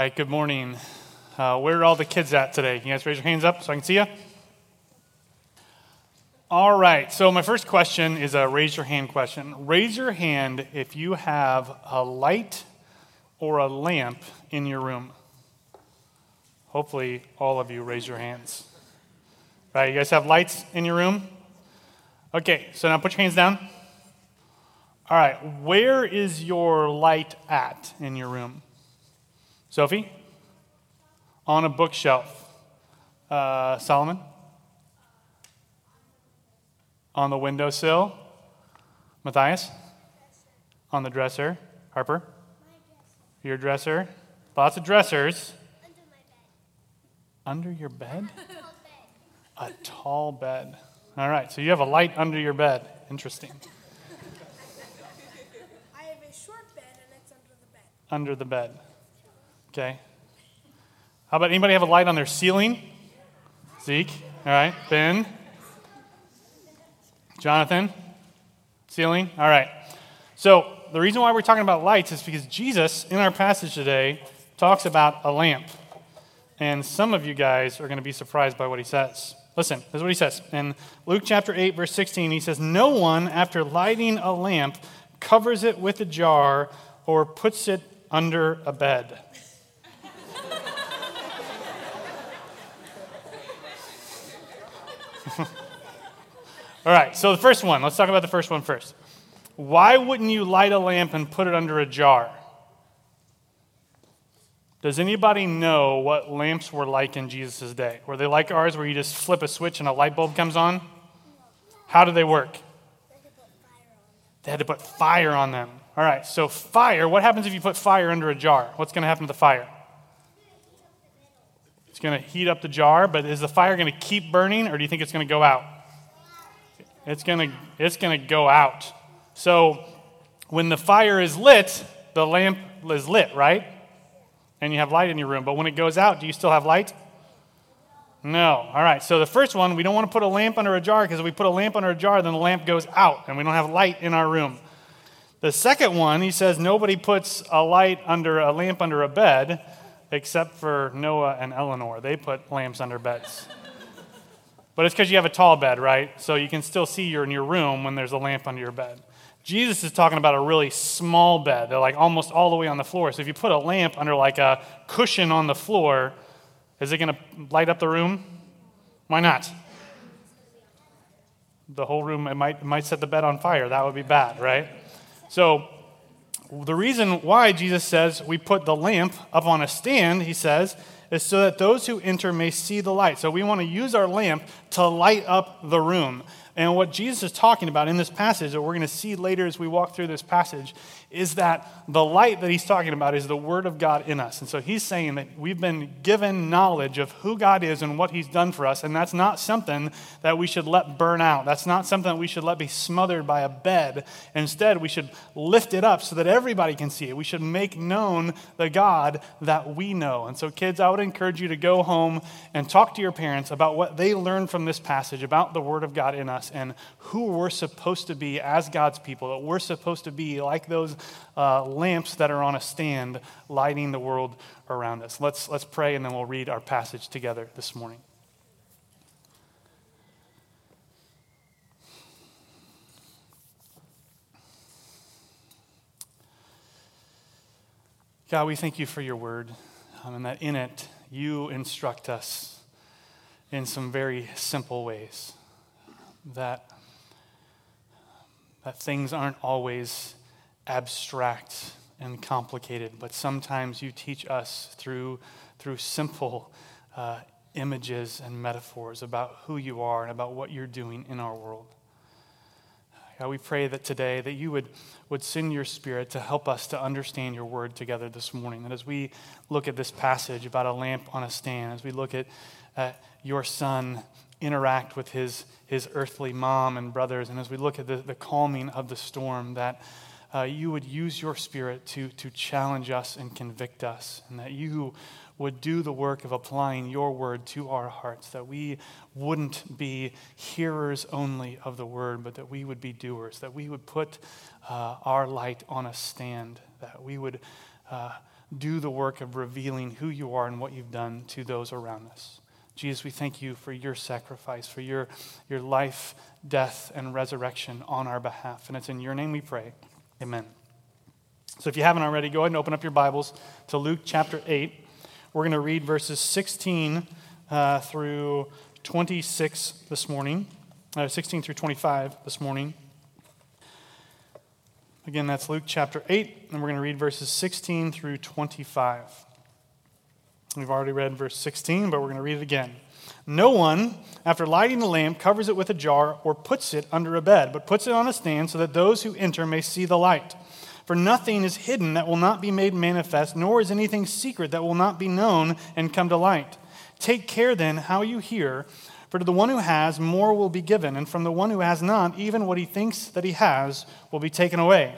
All right, good morning. Uh, where are all the kids at today? Can you guys raise your hands up so I can see you? All right, so my first question is a raise your hand question. Raise your hand if you have a light or a lamp in your room. Hopefully, all of you raise your hands. Right, you guys have lights in your room? Okay, so now put your hands down. All right, where is your light at in your room? Sophie? On a bookshelf. Uh, Solomon? On the windowsill? Matthias? On the dresser? Harper? Your dresser? Lots of dressers. Under your bed? A tall bed. All right, so you have a light under your bed. Interesting. I have a short bed and it's under the bed. Under the bed. Okay. How about anybody have a light on their ceiling? Zeke. All right. Ben. Jonathan. Ceiling. All right. So the reason why we're talking about lights is because Jesus, in our passage today, talks about a lamp. And some of you guys are going to be surprised by what he says. Listen, this is what he says. In Luke chapter 8, verse 16, he says, No one, after lighting a lamp, covers it with a jar or puts it under a bed. All right, so the first one, let's talk about the first one first. Why wouldn't you light a lamp and put it under a jar? Does anybody know what lamps were like in Jesus' day? Were they like ours where you just flip a switch and a light bulb comes on? How do they work? They had to put fire on them. All right, so fire, what happens if you put fire under a jar? What's going to happen to the fire? It's going to heat up the jar, but is the fire going to keep burning or do you think it's going to go out? It's going to it's going to go out. So when the fire is lit, the lamp is lit, right? And you have light in your room. But when it goes out, do you still have light? No. All right. So the first one, we don't want to put a lamp under a jar because if we put a lamp under a jar, then the lamp goes out and we don't have light in our room. The second one, he says nobody puts a light under a lamp under a bed except for Noah and Eleanor. They put lamps under beds. But it's because you have a tall bed, right? So you can still see you're in your room when there's a lamp under your bed. Jesus is talking about a really small bed. They're like almost all the way on the floor. So if you put a lamp under like a cushion on the floor, is it going to light up the room? Why not? The whole room, it might, it might set the bed on fire. That would be bad, right? So, the reason why Jesus says we put the lamp up on a stand, he says, is so that those who enter may see the light. So, we want to use our lamp to light up the room. And what Jesus is talking about in this passage, that we're going to see later as we walk through this passage, is that the light that he's talking about is the Word of God in us. And so he's saying that we've been given knowledge of who God is and what he's done for us. And that's not something that we should let burn out. That's not something that we should let be smothered by a bed. Instead, we should lift it up so that everybody can see it. We should make known the God that we know. And so, kids, I would encourage you to go home and talk to your parents about what they learned from this passage, about the Word of God in us and who we're supposed to be as God's people, that we're supposed to be like those uh, lamps that are on a stand lighting the world around us. Let's, let's pray and then we'll read our passage together this morning. God, we thank you for your word um, and that in it you instruct us in some very simple ways that, that things aren't always abstract and complicated, but sometimes you teach us through, through simple uh, images and metaphors about who you are and about what you're doing in our world. God, we pray that today that you would, would send your spirit to help us to understand your word together this morning. That as we look at this passage about a lamp on a stand, as we look at uh, your son interact with his, his earthly mom and brothers, and as we look at the, the calming of the storm, that uh, you would use your spirit to, to challenge us and convict us, and that you would do the work of applying your word to our hearts, that we wouldn't be hearers only of the word, but that we would be doers, that we would put uh, our light on a stand, that we would uh, do the work of revealing who you are and what you've done to those around us. Jesus, we thank you for your sacrifice, for your, your life, death, and resurrection on our behalf. And it's in your name we pray. Amen. So if you haven't already, go ahead and open up your Bibles to Luke chapter 8. We're going to read verses 16 uh, through 26 this morning, uh, 16 through 25 this morning. Again, that's Luke chapter 8, and we're going to read verses 16 through 25. We've already read verse 16, but we're going to read it again. No one, after lighting the lamp, covers it with a jar or puts it under a bed, but puts it on a stand so that those who enter may see the light. For nothing is hidden that will not be made manifest, nor is anything secret that will not be known and come to light. Take care then how you hear, for to the one who has, more will be given, and from the one who has not, even what he thinks that he has will be taken away.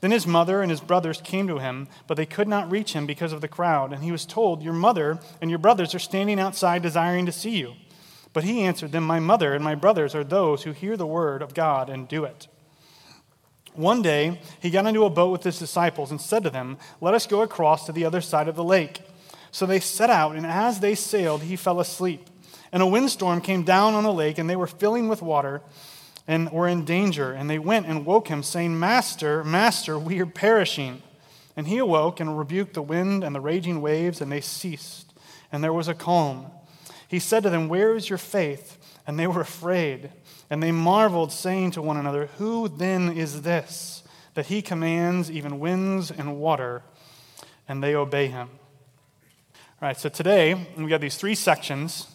Then his mother and his brothers came to him, but they could not reach him because of the crowd. And he was told, Your mother and your brothers are standing outside desiring to see you. But he answered them, My mother and my brothers are those who hear the word of God and do it. One day he got into a boat with his disciples and said to them, Let us go across to the other side of the lake. So they set out, and as they sailed, he fell asleep. And a windstorm came down on the lake, and they were filling with water and were in danger. And they went and woke him, saying, Master, Master, we are perishing. And he awoke and rebuked the wind and the raging waves, and they ceased. And there was a calm. He said to them, Where is your faith? And they were afraid. And they marveled, saying to one another, Who then is this that he commands even winds and water, and they obey him? All right, so today we have these three sections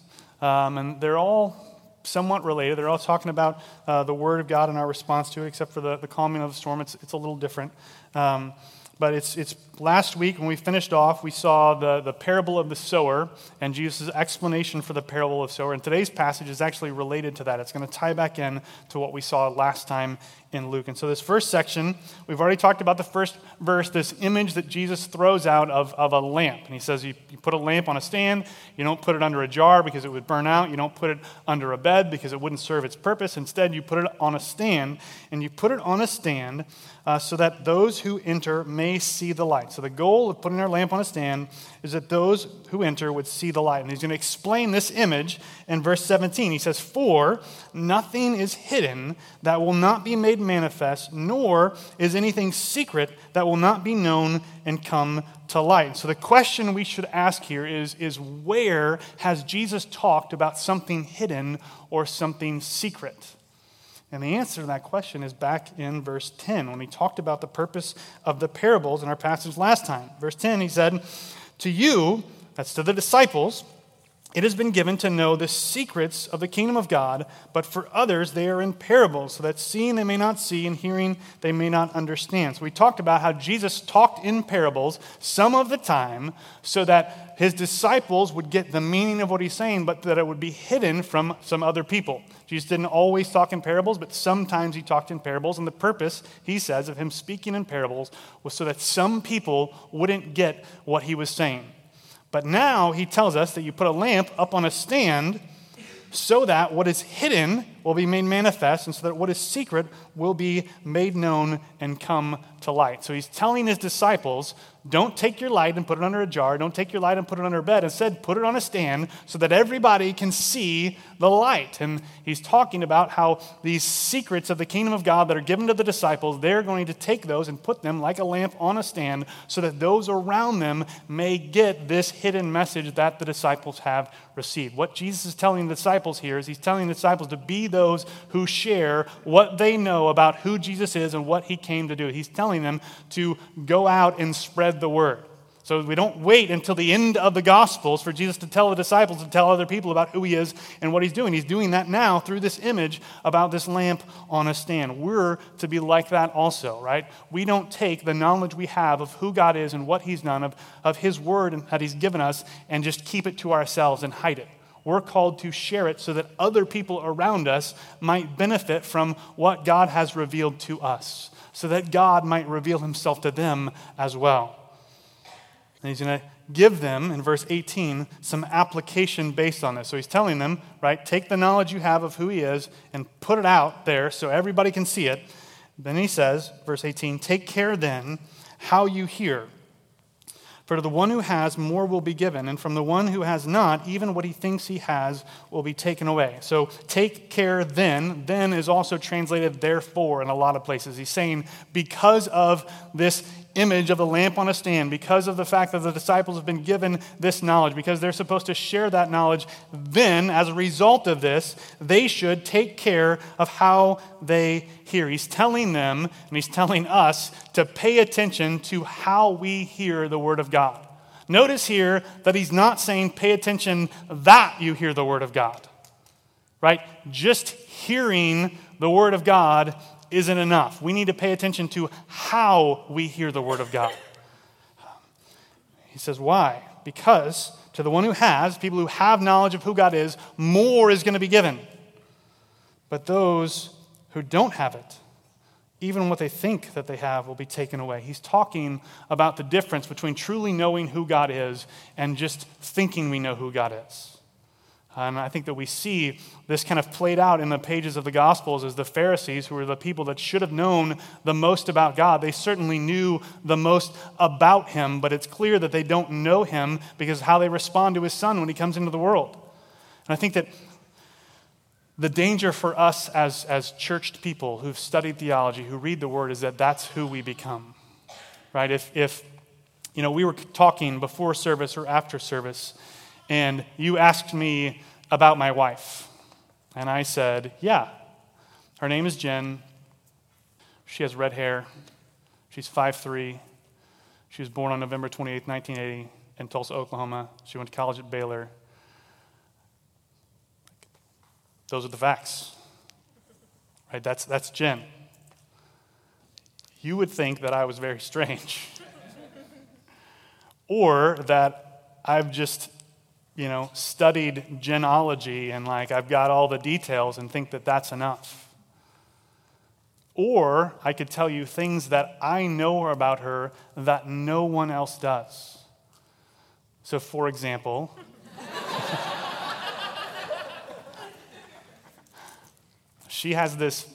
um, and they're all somewhat related. They're all talking about uh, the Word of God and our response to it, except for the, the calming of the storm. It's, it's a little different. Um, but it's, it's last week when we finished off, we saw the, the parable of the sower and Jesus' explanation for the parable of sower. And today's passage is actually related to that. It's going to tie back in to what we saw last time in Luke. And so, this first section, we've already talked about the first verse, this image that Jesus throws out of, of a lamp. And he says, you, you put a lamp on a stand, you don't put it under a jar because it would burn out, you don't put it under a bed because it wouldn't serve its purpose. Instead, you put it on a stand, and you put it on a stand uh, so that those who enter may see the light. So, the goal of putting our lamp on a stand is that those who enter would see the light. And he's going to explain this image in verse 17. He says, For nothing is hidden that will not be made manifest, nor is anything secret that will not be known and come to light. So the question we should ask here is, is where has Jesus talked about something hidden or something secret? And the answer to that question is back in verse 10 when he talked about the purpose of the parables in our passage last time. Verse 10, he said, To you, that's to the disciples, it has been given to know the secrets of the kingdom of God, but for others they are in parables, so that seeing they may not see and hearing they may not understand. So we talked about how Jesus talked in parables some of the time so that his disciples would get the meaning of what he's saying, but that it would be hidden from some other people. Jesus didn't always talk in parables, but sometimes he talked in parables. And the purpose, he says, of him speaking in parables was so that some people wouldn't get what he was saying. But now he tells us that you put a lamp up on a stand so that what is hidden will be made manifest, and so that what is secret will be made known and come to light. So he's telling his disciples don't take your light and put it under a jar. Don't take your light and put it under a bed. Instead, put it on a stand so that everybody can see the light. And he's talking about how these secrets of the kingdom of God that are given to the disciples, they're going to take those and put them like a lamp on a stand so that those around them may get this hidden message that the disciples have received. What Jesus is telling the disciples here is he's telling the disciples to be those who share what they know about who Jesus is and what he came to do. He's telling them to go out and spread the word. So we don't wait until the end of the Gospels for Jesus to tell the disciples to tell other people about who he is and what he's doing. He's doing that now through this image about this lamp on a stand. We're to be like that also, right? We don't take the knowledge we have of who God is and what he's done, of, of his word that he's given us, and just keep it to ourselves and hide it. We're called to share it so that other people around us might benefit from what God has revealed to us, so that God might reveal himself to them as well. And he's going to give them, in verse 18, some application based on this. So he's telling them, right, take the knowledge you have of who he is and put it out there so everybody can see it. Then he says, verse 18, take care then how you hear. For to the one who has, more will be given, and from the one who has not, even what he thinks he has will be taken away. So take care then. Then is also translated therefore in a lot of places. He's saying, because of this image of the lamp on a stand, because of the fact that the disciples have been given this knowledge, because they're supposed to share that knowledge, then as a result of this, they should take care of how they hear. He's telling them, and he's telling us, to pay attention to how we hear the Word of God. Notice here that he's not saying pay attention that you hear the Word of God, right? Just hearing the Word of God isn't enough. We need to pay attention to how we hear the Word of God. He says, why? Because to the one who has, people who have knowledge of who God is, more is going to be given. But those who don't have it, even what they think that they have will be taken away. He's talking about the difference between truly knowing who God is and just thinking we know who God is. Uh, and I think that we see this kind of played out in the pages of the Gospels as the Pharisees, who were the people that should have known the most about God, they certainly knew the most about Him, but it's clear that they don't know Him because how they respond to His Son when He comes into the world. And I think that the danger for us as, as churched people who've studied theology, who read the word, is that that's who we become. Right? If, if you know, we were talking before service or after service, and you asked me about my wife, and I said, Yeah, her name is Jen. She has red hair. She's 5'3. She was born on November 28, 1980, in Tulsa, Oklahoma. She went to college at Baylor. Those are the facts. Right? That's, that's Jen. You would think that I was very strange. or that I've just, you know, studied genealogy and like I've got all the details and think that that's enough. Or I could tell you things that I know about her that no one else does. So, for example, she has this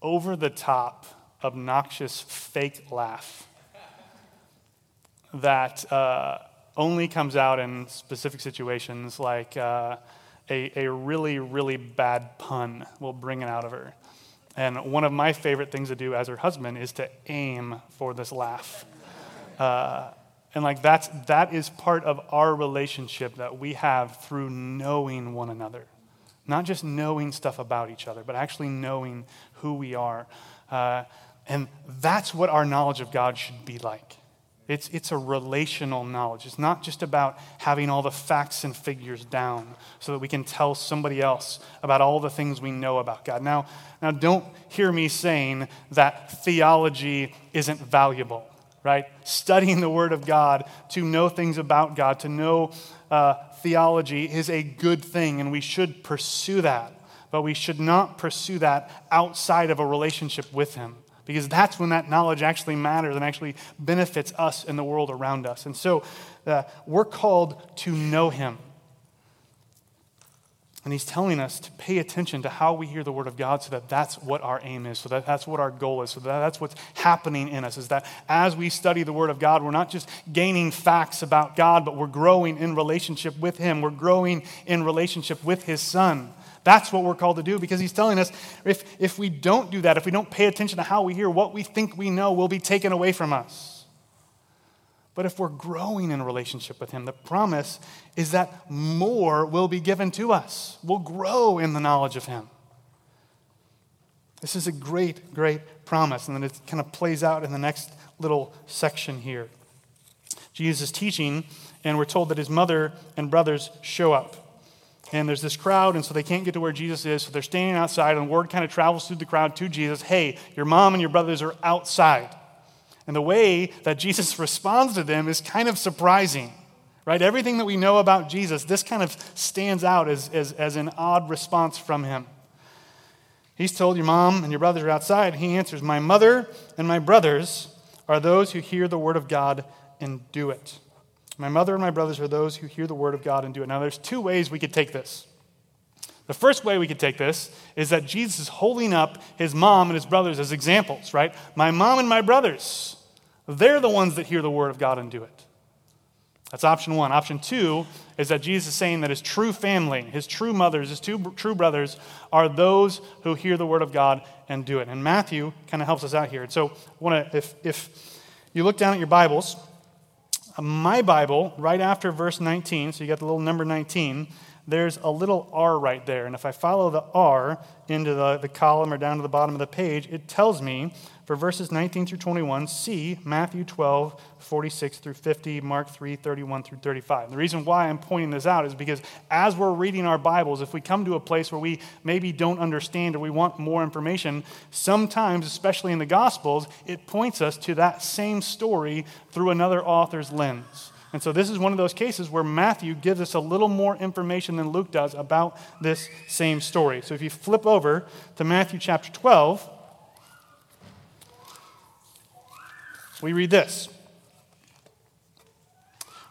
over the top, obnoxious, fake laugh that uh, only comes out in specific situations, like uh, a, a really, really bad pun will bring it out of her. And one of my favorite things to do as her husband is to aim for this laugh. Uh, and like that's that is part of our relationship that we have through knowing one another. Not just knowing stuff about each other, but actually knowing who we are. Uh, and that's what our knowledge of God should be like. It's, it's a relational knowledge. It's not just about having all the facts and figures down so that we can tell somebody else about all the things we know about God. Now, now don't hear me saying that theology isn't valuable, right? Studying the Word of God to know things about God, to know uh, theology is a good thing, and we should pursue that. But we should not pursue that outside of a relationship with Him, because that's when that knowledge actually matters and actually benefits us and the world around us. And so uh, we're called to know Him. And he's telling us to pay attention to how we hear the word of God so that that's what our aim is, so that that's what our goal is, so that that's what's happening in us. Is that as we study the word of God, we're not just gaining facts about God, but we're growing in relationship with him. We're growing in relationship with his son. That's what we're called to do because he's telling us if, if we don't do that, if we don't pay attention to how we hear, what we think we know will be taken away from us. But if we're growing in a relationship with Him, the promise is that more will be given to us. We'll grow in the knowledge of Him. This is a great, great promise. And then it kind of plays out in the next little section here. Jesus is teaching, and we're told that his mother and brothers show up. And there's this crowd, and so they can't get to where Jesus is. So they're standing outside, and the word kind of travels through the crowd to Jesus hey, your mom and your brothers are outside. And the way that Jesus responds to them is kind of surprising, right? Everything that we know about Jesus, this kind of stands out as, as, as an odd response from him. He's told your mom and your brothers are outside. He answers, My mother and my brothers are those who hear the word of God and do it. My mother and my brothers are those who hear the word of God and do it. Now, there's two ways we could take this. The first way we could take this is that Jesus is holding up his mom and his brothers as examples, right? My mom and my brothers, they're the ones that hear the word of God and do it. That's option one. Option two is that Jesus is saying that his true family, his true mothers, his two true brothers are those who hear the word of God and do it. And Matthew kind of helps us out here. So, I want to, if, if you look down at your Bibles, Uh, my Bible, right after verse 19, so you got the little number 19, there's a little R right there. And if I follow the R into the, the column or down to the bottom of the page, it tells me for verses 19 through 21, see Matthew 12, 46 through 50, Mark 3, 31 through 35. The reason why I'm pointing this out is because as we're reading our Bibles, if we come to a place where we maybe don't understand or we want more information, sometimes, especially in the Gospels, it points us to that same story through another author's lens. And so this is one of those cases where Matthew gives us a little more information than Luke does about this same story. So if you flip over to Matthew chapter 12, we read this.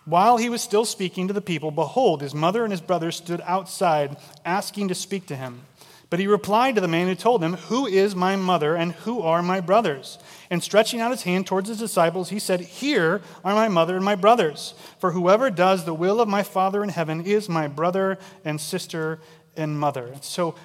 While he was still speaking to the people, behold, his mother and his brothers stood outside asking to speak to him. But he replied to the man who told him, Who is my mother and who are my brothers? And stretching out his hand towards his disciples, he said, Here are my mother and my brothers. For whoever does the will of my Father in heaven is my brother and sister and mother. So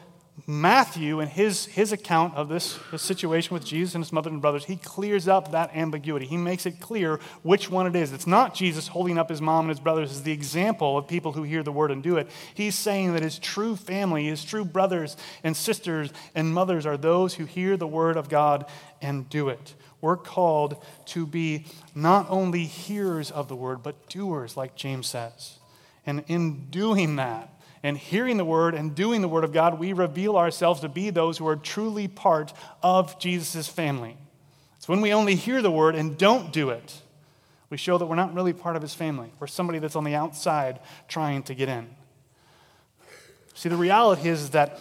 Matthew, in his, his account of this, this situation with Jesus and his mother and brothers, he clears up that ambiguity. He makes it clear which one it is. It's not Jesus holding up his mom and his brothers as the example of people who hear the word and do it. He's saying that his true family, his true brothers and sisters and mothers are those who hear the word of God and do it. We're called to be not only hearers of the word, but doers, like James says. And in doing that, and hearing the word and doing the word of God, we reveal ourselves to be those who are truly part of Jesus' family. It's when we only hear the word and don't do it, we show that we're not really part of his family. We're somebody that's on the outside trying to get in. See, the reality is that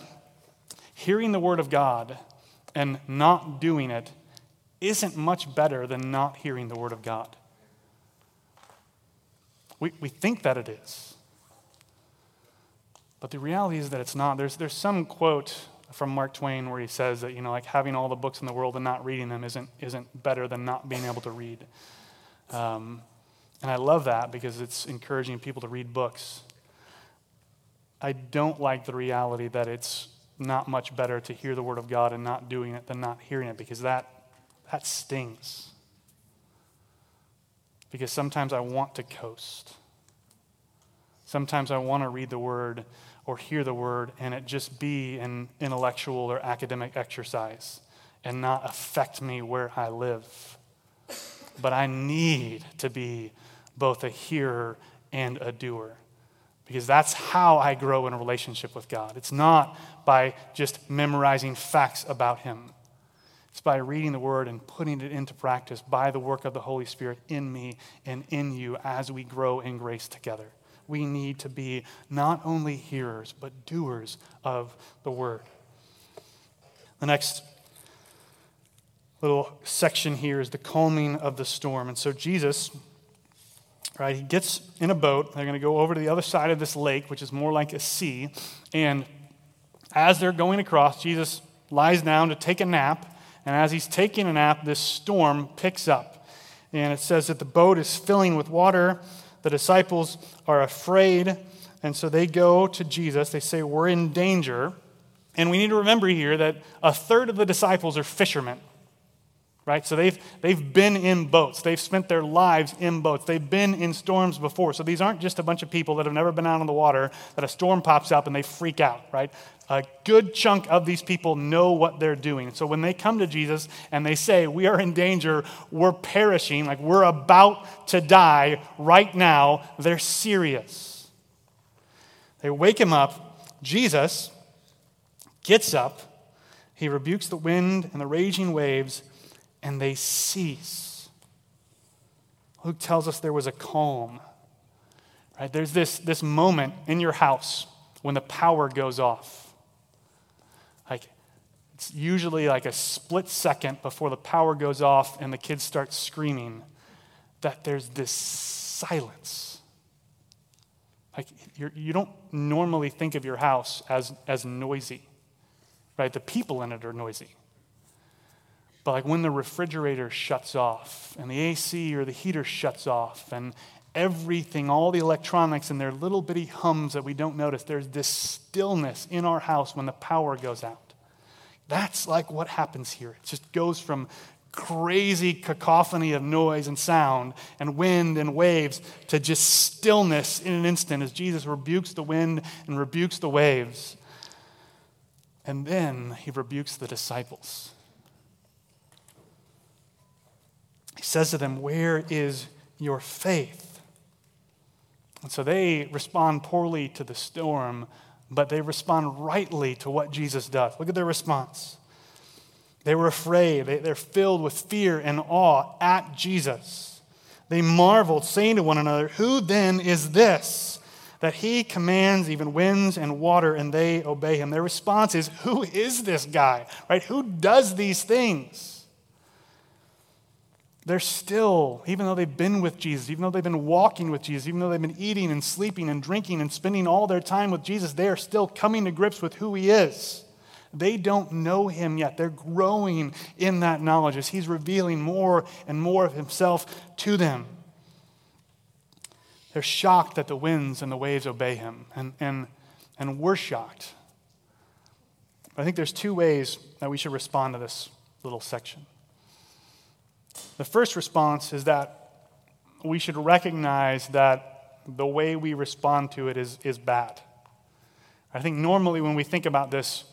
hearing the word of God and not doing it isn't much better than not hearing the word of God. We, we think that it is. But the reality is that it's not. There's, there's some quote from Mark Twain where he says that, you know, like having all the books in the world and not reading them isn't, isn't better than not being able to read. Um, and I love that because it's encouraging people to read books. I don't like the reality that it's not much better to hear the word of God and not doing it than not hearing it because that, that stings. Because sometimes I want to coast. Sometimes I want to read the word or hear the word and it just be an intellectual or academic exercise and not affect me where I live. But I need to be both a hearer and a doer because that's how I grow in a relationship with God. It's not by just memorizing facts about Him. It's by reading the Word and putting it into practice by the work of the Holy Spirit in me and in you as we grow in grace together we need to be not only hearers, but doers of the word. The next little section here is the calming of the storm. And so Jesus, right, he gets in a boat. They're going to go over to the other side of this lake, which is more like a sea. And as they're going across, Jesus lies down to take a nap. And as he's taking a nap, this storm picks up. And it says that the boat is filling with water the disciples are afraid, and so they go to Jesus. They say, We're in danger. And we need to remember here that a third of the disciples are fishermen. Right? So they've, they've been in boats. They've spent their lives in boats. They've been in storms before. So these aren't just a bunch of people that have never been out on the water, that a storm pops up and they freak out, right? a good chunk of these people know what they're doing. So when they come to Jesus and they say, We are in danger, we're perishing, like we're about to die right now, they're serious. They wake him up. Jesus gets up, he rebukes the wind and the raging waves, and they cease. Luke tells us there was a calm. Right? There's this, this moment in your house when the power goes off like, it's usually like a split second before the power goes off and the kids start screaming that there's this silence. Like, you're, you do not normally think of your house as, as noisy, right? The people in it are noisy. But like when the refrigerator shuts off and the AC or the heater shuts off and everything, all the electronics and their little bitty hums that we don't notice. There's this stillness in our house when the power goes out. That's like what happens here. It just goes from crazy cacophony of noise and sound and wind and waves to just stillness in an instant as Jesus rebukes the wind and rebukes the waves. And then he rebukes the disciples. He says to them, Where is your faith? And so they respond poorly to the storm, but they respond rightly to what Jesus does. Look at their response. They were afraid. They, they're filled with fear and awe at Jesus. They marveled, saying to one another, Who then is this? That he commands even winds and water, and they obey him. Their response is, Who is this guy? Right? Who does these things? They're still, even though they've been with Jesus, even though they've been walking with Jesus, even though they've been eating and sleeping and drinking and spending all their time with Jesus, they are still coming to grips with who he is. They don't know him yet. They're growing in that knowledge as he's revealing more and more of himself to them. They're shocked that the winds and the waves obey him, and, and, and we're shocked. I think there's two ways that we should respond to this little section. The first response is that we should recognize that the way we respond to it is, is bad. I think normally when we think about this,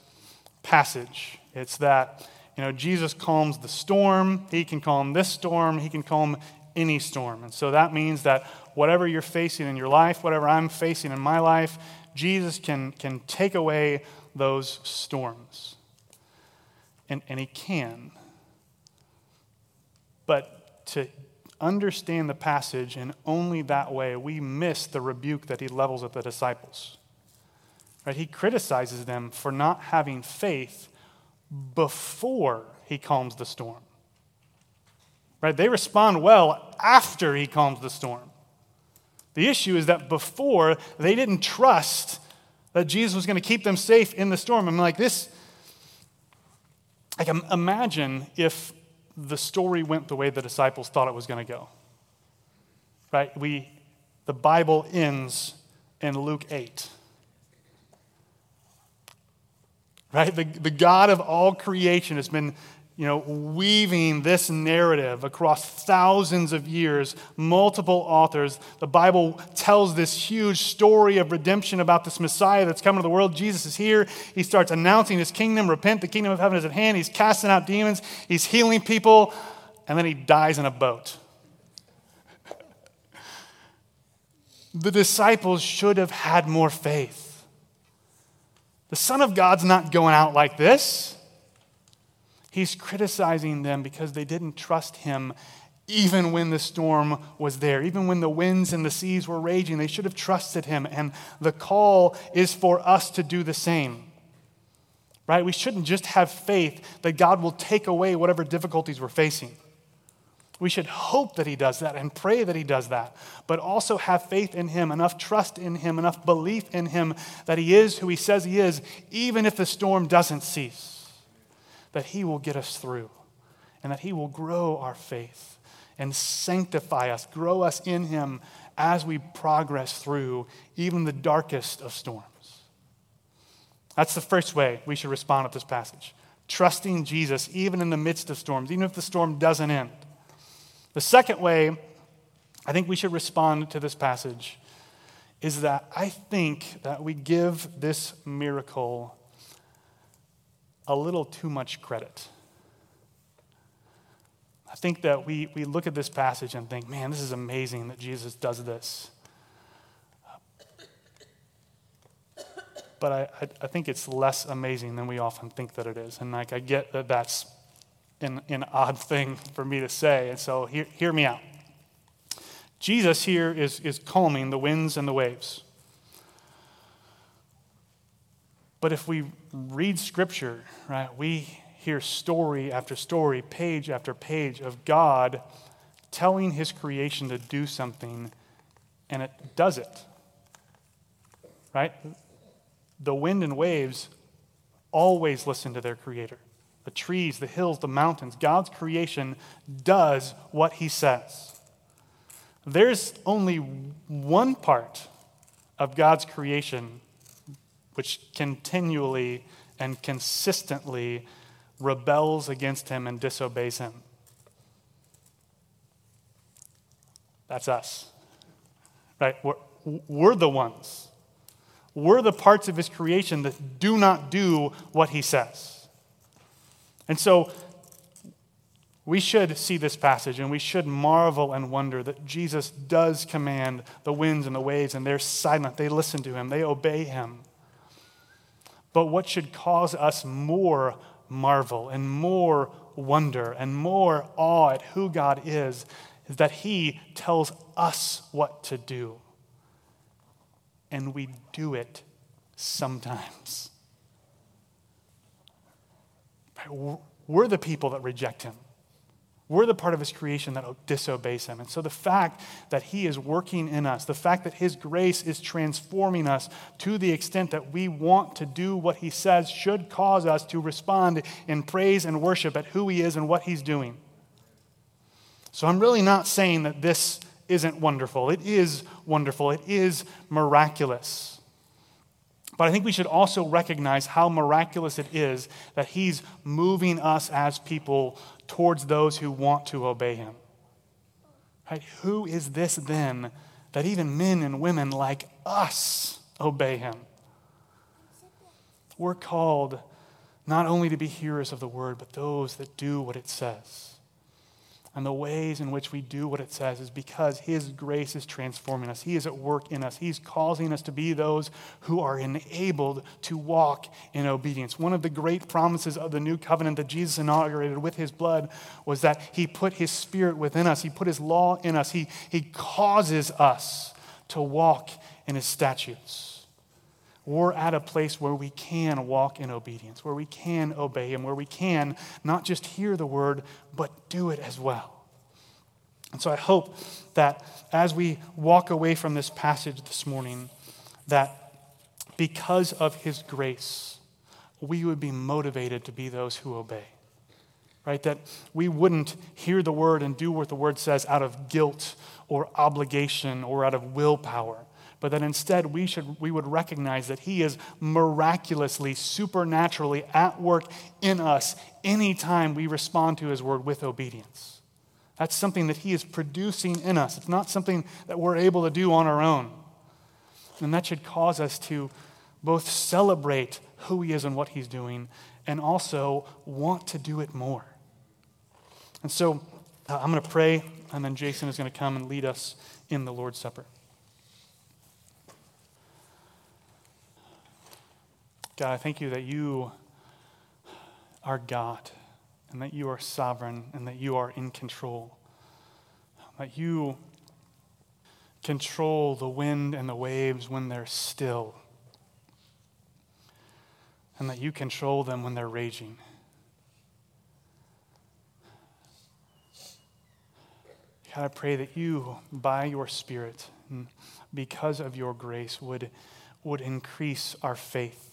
passage. It's that, you know, Jesus calms the storm. He can calm this storm. He can calm any storm. And so that means that whatever you're facing in your life, whatever I'm facing in my life, Jesus can, can take away those storms. And, and He can. But to understand the passage in only that way, we miss the rebuke that He levels at the disciples. Right? He criticizes them for not having faith before he calms the storm. Right? They respond well after he calms the storm. The issue is that before they didn't trust that Jesus was going to keep them safe in the storm. I'm like this like imagine if the story went the way the disciples thought it was going to go. Right? We the Bible ends in Luke 8. right? The, the God of all creation has been you know, weaving this narrative across thousands of years, multiple authors. The Bible tells this huge story of redemption about this Messiah that's coming to the world. Jesus is here. He starts announcing his kingdom. Repent, the kingdom of heaven is at hand. He's casting out demons, he's healing people, and then he dies in a boat. the disciples should have had more faith. The Son of God's not going out like this. He's criticizing them because they didn't trust him even when the storm was there, even when the winds and the seas were raging. They should have trusted him. And the call is for us to do the same. Right? We shouldn't just have faith that God will take away whatever difficulties we're facing. We should hope that He does that and pray that He does that, but also have faith in Him, enough trust in Him, enough belief in Him that He is who He says He is, even if the storm doesn't cease. That He will get us through and that He will grow our faith and sanctify us, grow us in Him as we progress through even the darkest of storms. That's the first way we should respond to this passage. Trusting Jesus even in the midst of storms, even if the storm doesn't end. The second way I think we should respond to this passage is that I think that we give this miracle a little too much credit. I think that we, we look at this passage and think, man, this is amazing that Jesus does this. But I, I, think it's less amazing than we often think that it is. And like I get that that's an, an odd thing for me to say. And so hear, hear me out. Jesus here is, is calming the winds and the waves. But if we read scripture, right, we hear story after story, page after page of God telling his creation to do something, and it does it. Right? The wind and waves always listen to their creator the trees, the hills, the mountains. God's creation does what he says. There's only one part of God's creation which continually and consistently rebels against him and disobeys him. That's us. Right? We're, we're the ones. We're the parts of his creation that do not do what he says. And so we should see this passage and we should marvel and wonder that Jesus does command the winds and the waves, and they're silent. They listen to him, they obey him. But what should cause us more marvel and more wonder and more awe at who God is is that He tells us what to do. And we do it sometimes. We're the people that reject Him. We're the part of his creation that disobeys him. And so the fact that he is working in us, the fact that his grace is transforming us to the extent that we want to do what he says, should cause us to respond in praise and worship at who he is and what he's doing. So I'm really not saying that this isn't wonderful. It is wonderful, it is miraculous. But I think we should also recognize how miraculous it is that he's moving us as people towards those who want to obey him. Right? Who is this then that even men and women like us obey him? We're called not only to be hearers of the word, but those that do what it says and the ways in which we do what it says is because His grace is transforming us. He is at work in us. He's causing us to be those who are enabled to walk in obedience. One of the great promises of the new covenant that Jesus inaugurated with His blood was that He put His Spirit within us, He put His law in us, He, he causes us to walk in His statutes we're at a place where we can walk in obedience, where we can obey Him, where we can not just hear the word, but do it as well. And so I hope that as we walk away from this passage this morning, that because of His grace, we would be motivated to be those who obey. Right? That we wouldn't hear the word and do what the word says out of guilt or obligation or out of willpower but that instead we, should, we would recognize that He is miraculously, supernaturally at work in us anytime we respond to His word with obedience. That's something that He is producing in us. It's not something that we're able to do on our own. And that should cause us to both celebrate who He is and what He's doing, and also want to do it more. And so uh, I'm going to pray, and then Jason is going to come and lead us in the Lord's Supper. God, I thank you that you are God and that you are sovereign and that you are in control. That you control the wind and the waves when they're still, and that you control them when they're raging. God, I pray that you, by your Spirit, because of your grace, would, would increase our faith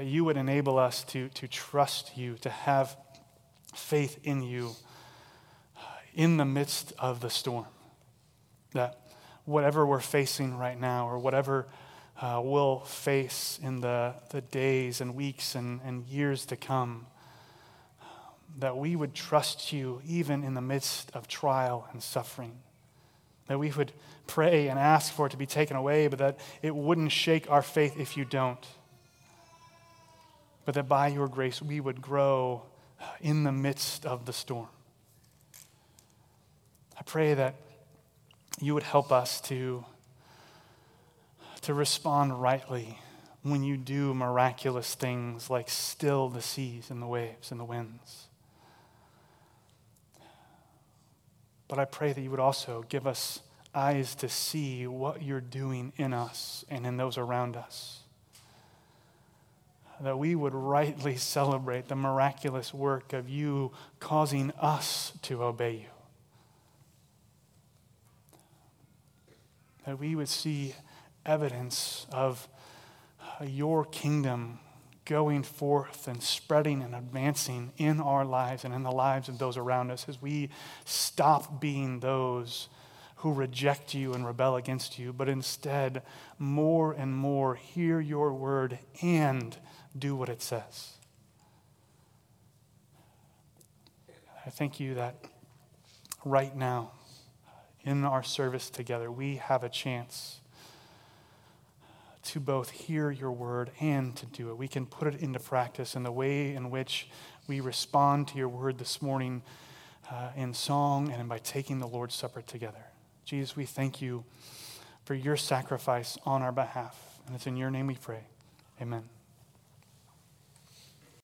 that you would enable us to, to trust you, to have faith in you in the midst of the storm. That whatever we're facing right now, or whatever uh, we'll face in the, the days and weeks and, and years to come, that we would trust you even in the midst of trial and suffering. That we would pray and ask for it to be taken away, but that it wouldn't shake our faith if you don't but that by your grace we would grow uh, in the midst of the storm. I pray that you would help us to, to respond rightly when you do miraculous things like still the seas and the waves and the winds. But I pray that you would also give us eyes to see what you're doing in us and in those around us that we would rightly celebrate the miraculous work of you causing us to obey you. That we would see evidence of your kingdom going forth and spreading and advancing in our lives and in the lives of those around us as we stop being those who reject you and rebel against you, but instead, more and more, hear your word and do what it says. I thank you that right now, in our service together, we have a chance to both hear your word and to do it. We can put it into practice in the way in which we respond to your word this morning uh, in song and by taking the Lord's Supper together. Jesus, we thank you for your sacrifice on our behalf. And it's in your name we pray. Amen.